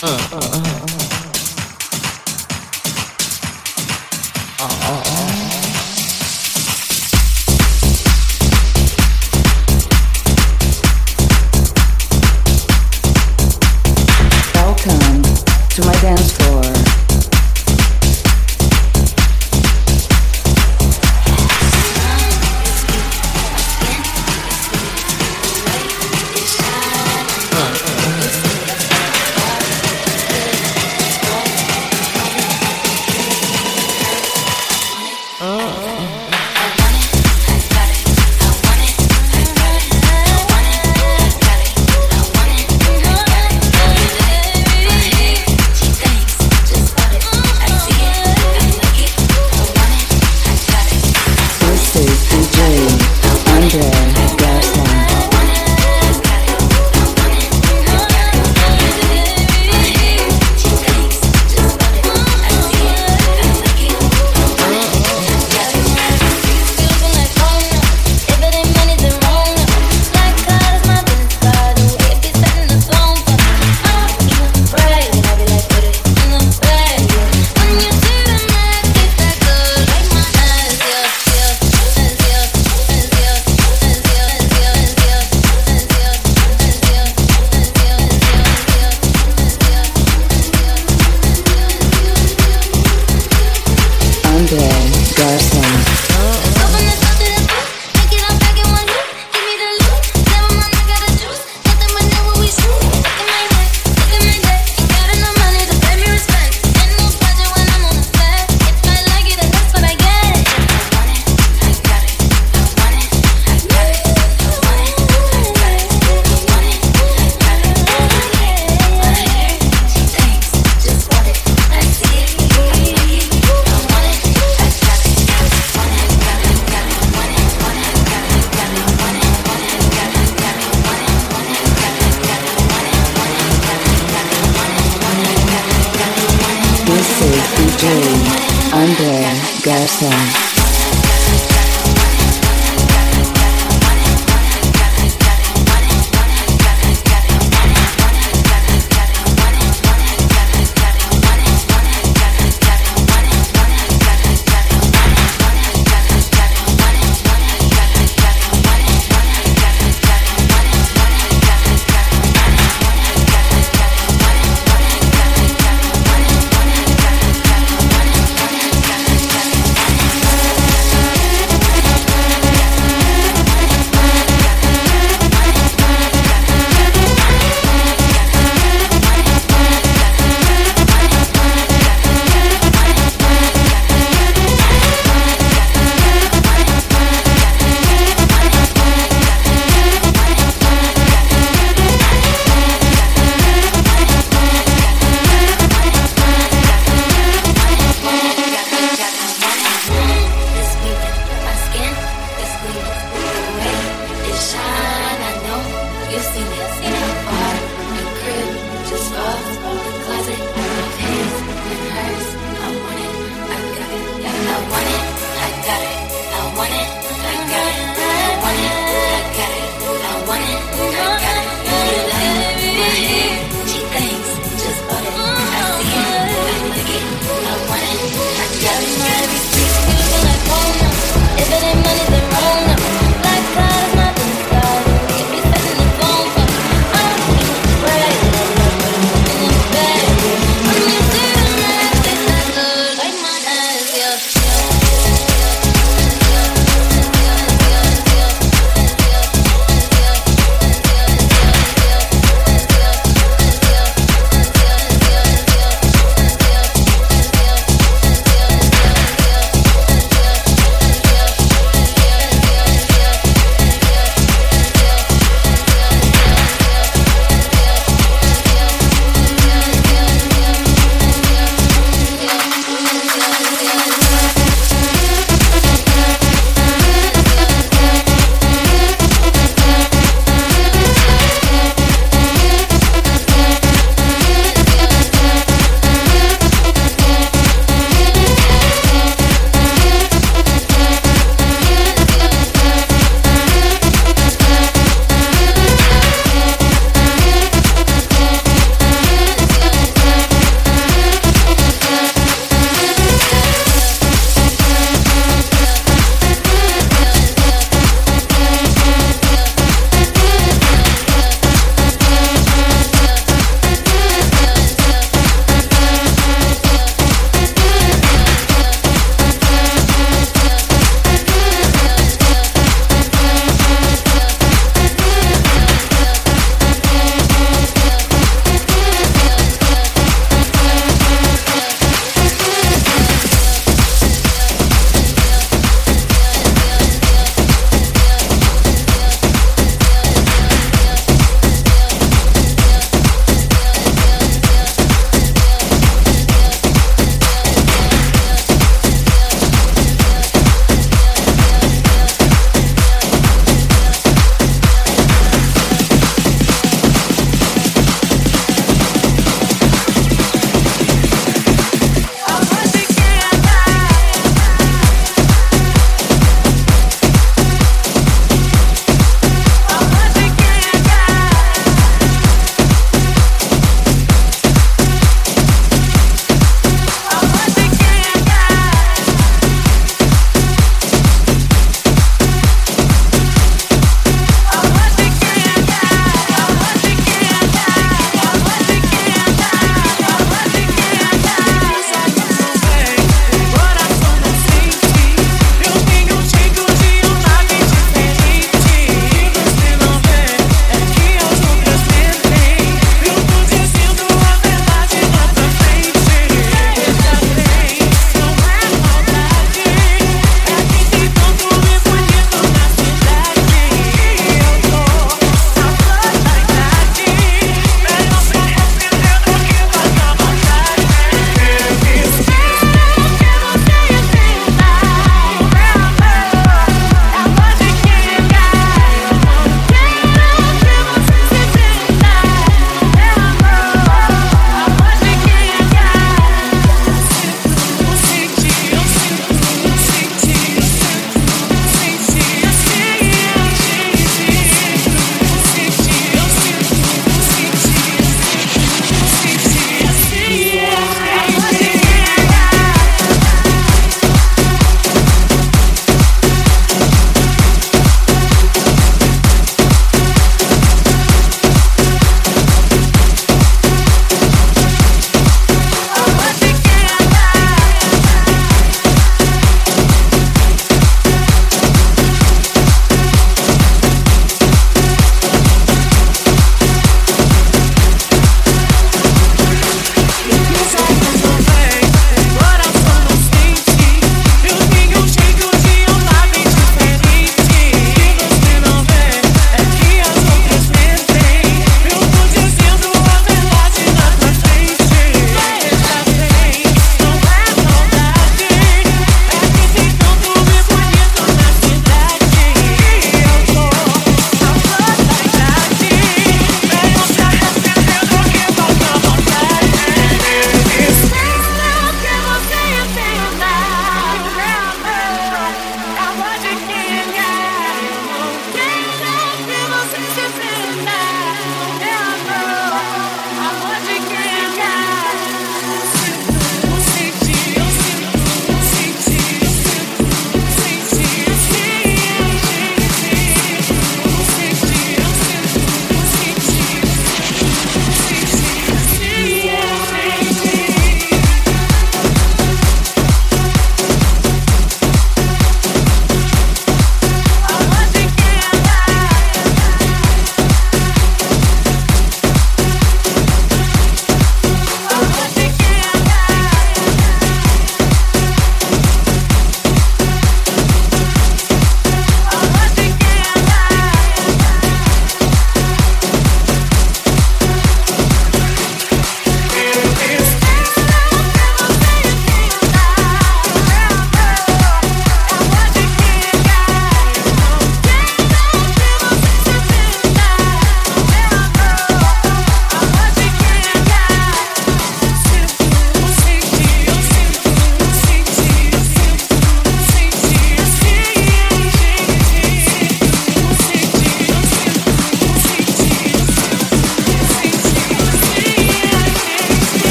嗯嗯嗯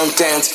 don't dance,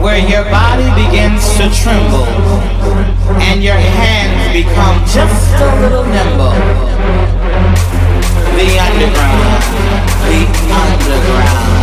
where your body begins to tremble and your hands become just a little nimble. The underground, the underground.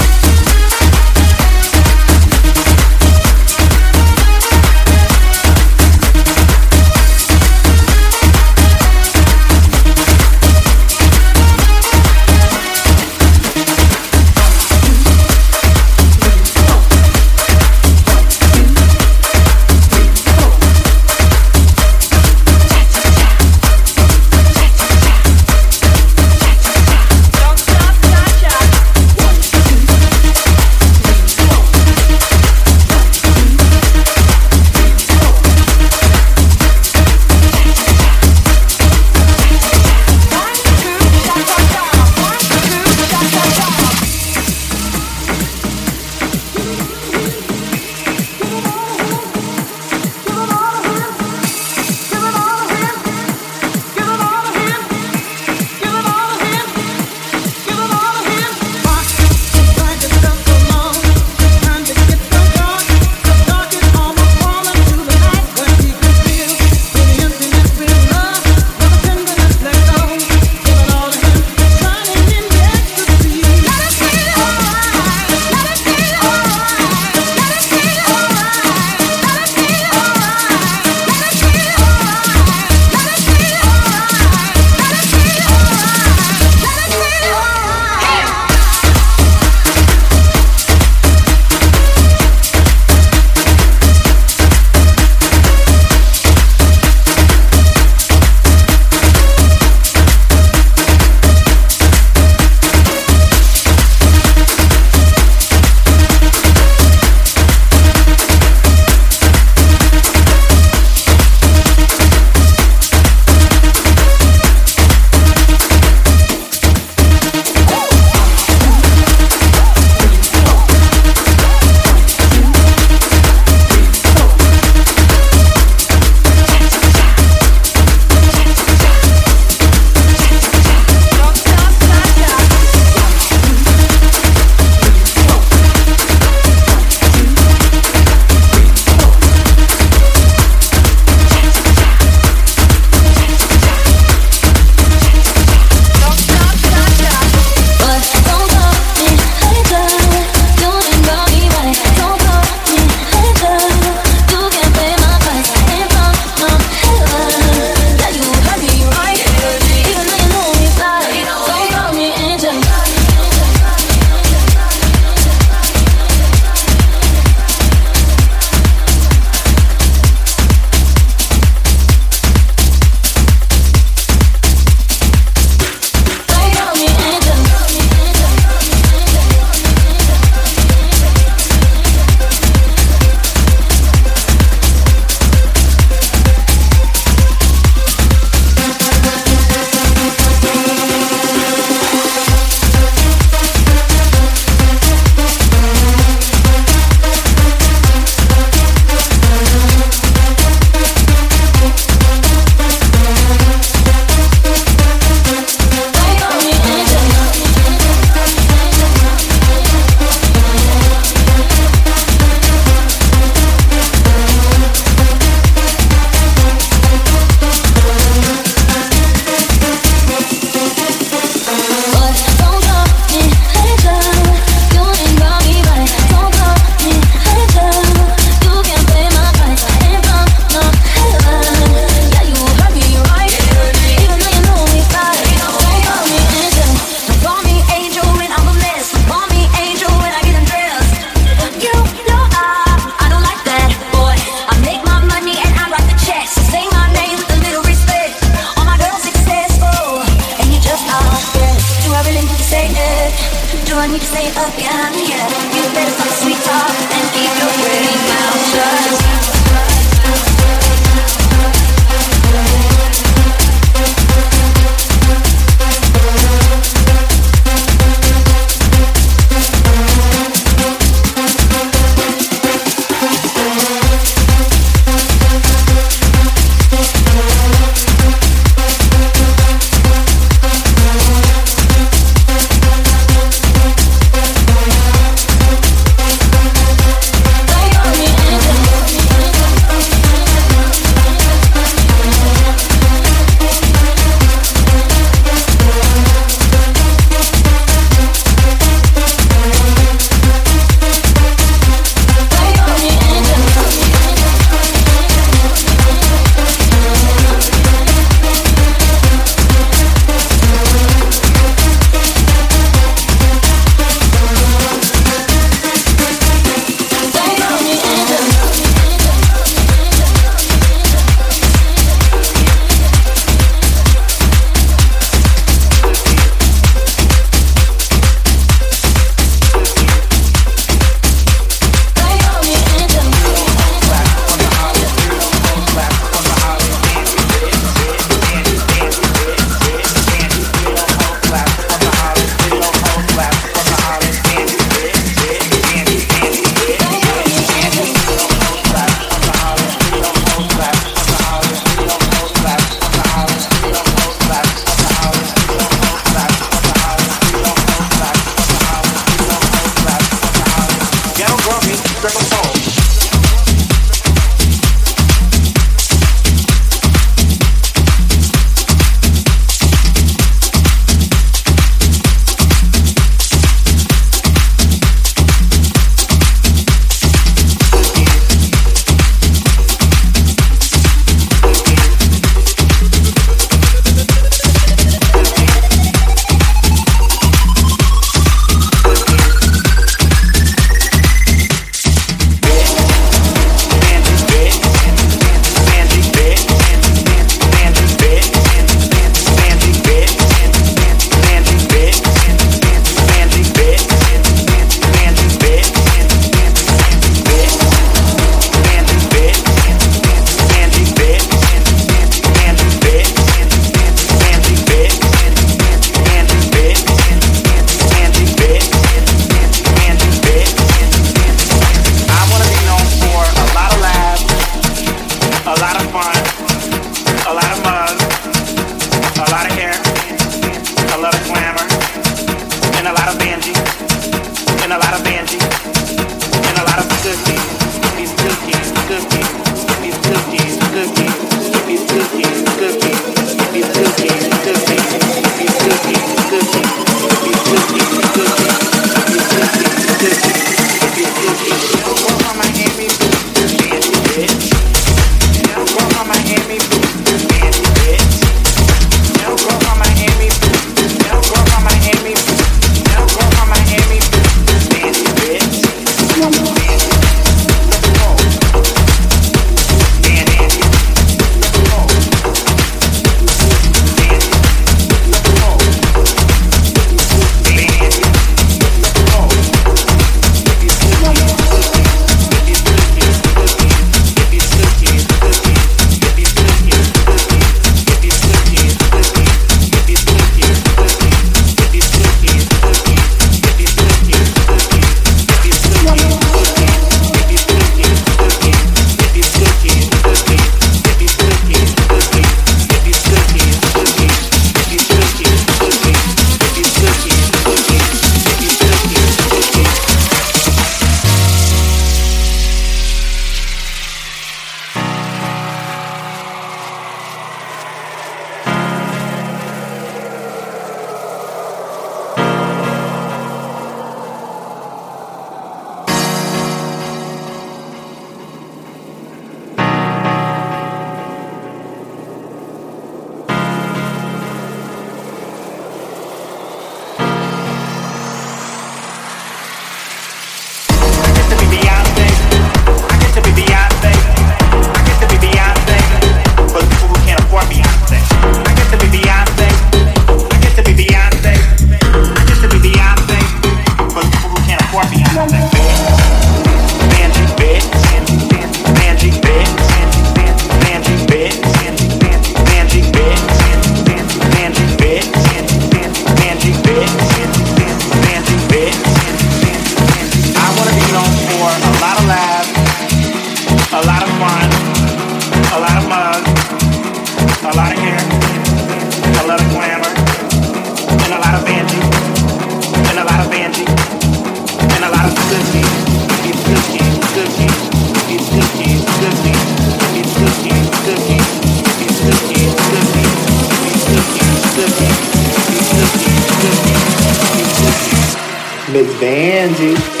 energy.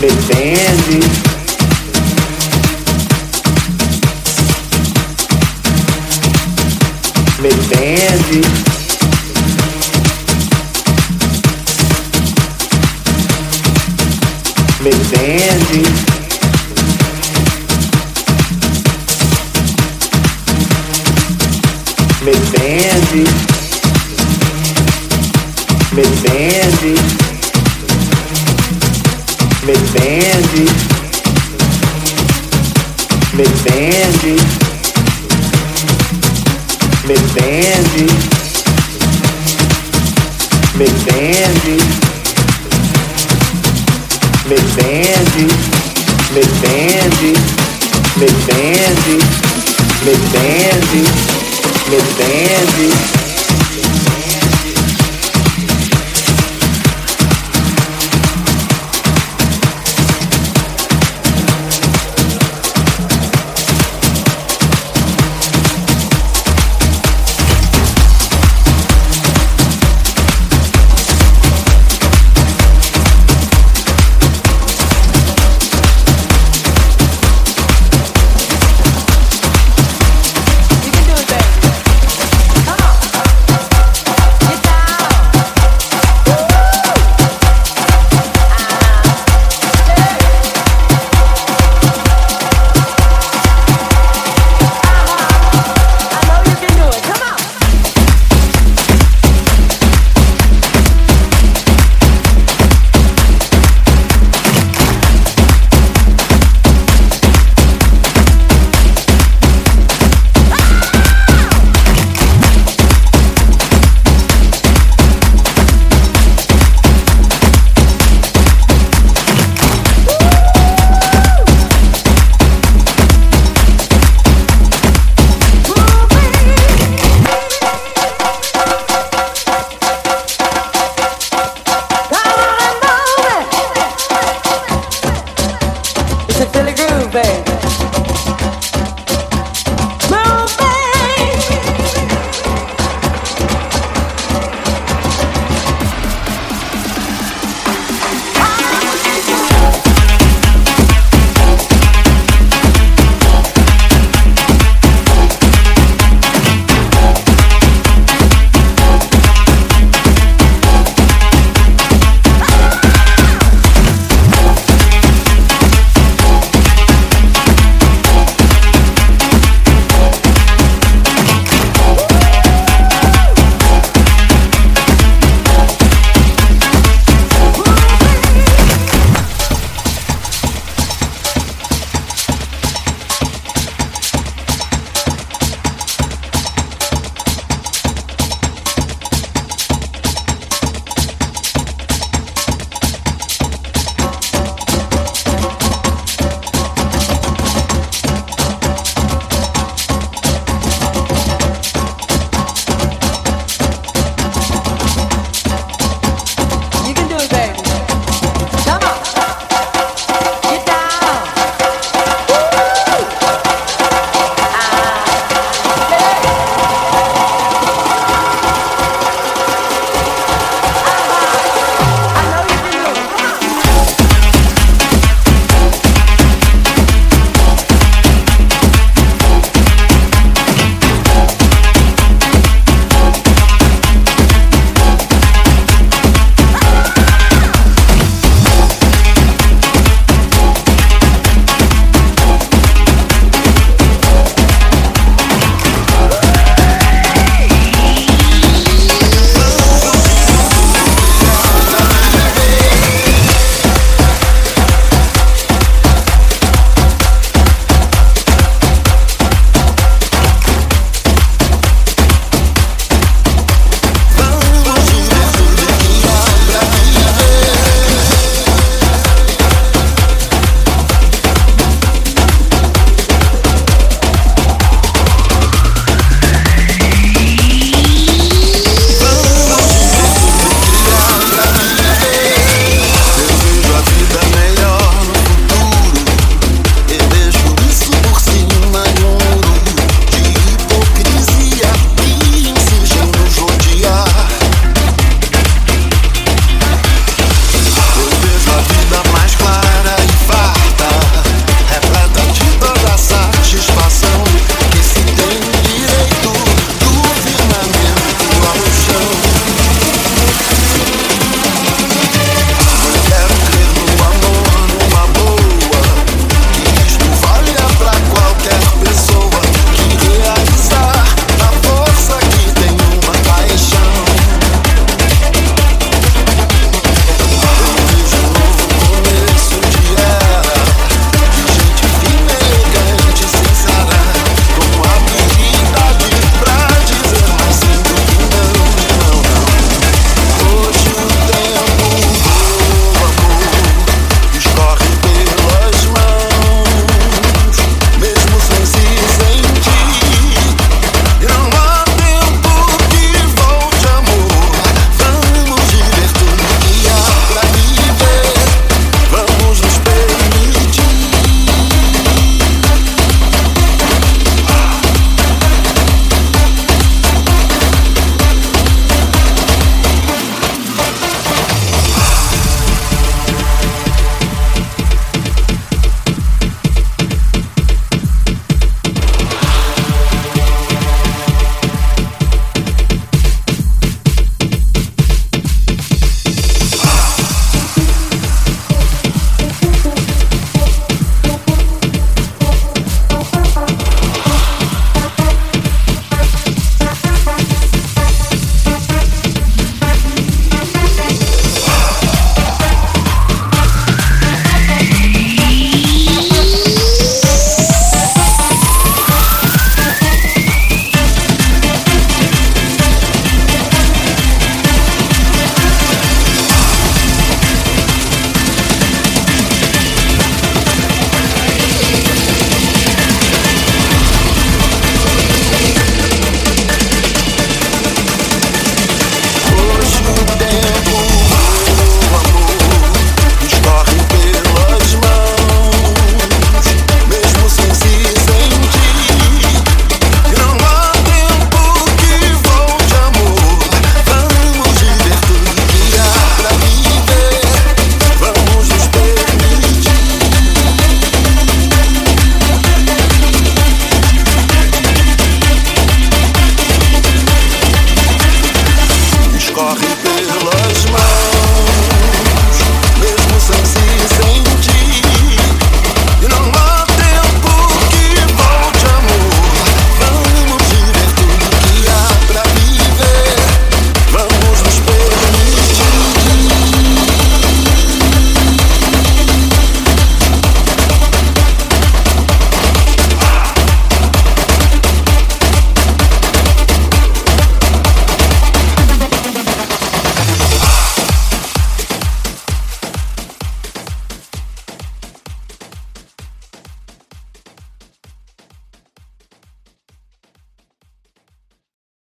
Bendy. Bendy. Bendy.